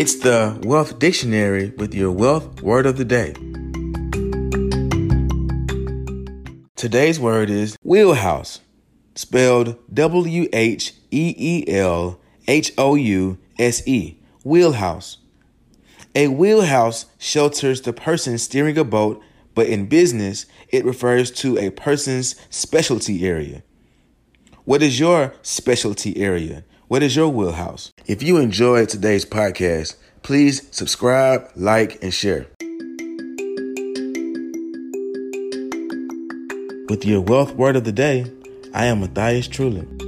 It's the Wealth Dictionary with your wealth word of the day. Today's word is wheelhouse, spelled W H E E L H O U S E. Wheelhouse. A wheelhouse shelters the person steering a boat, but in business, it refers to a person's specialty area. What is your specialty area? What is your wheelhouse? If you enjoyed today's podcast, please subscribe, like, and share. With your wealth word of the day, I am Matthias Trulin.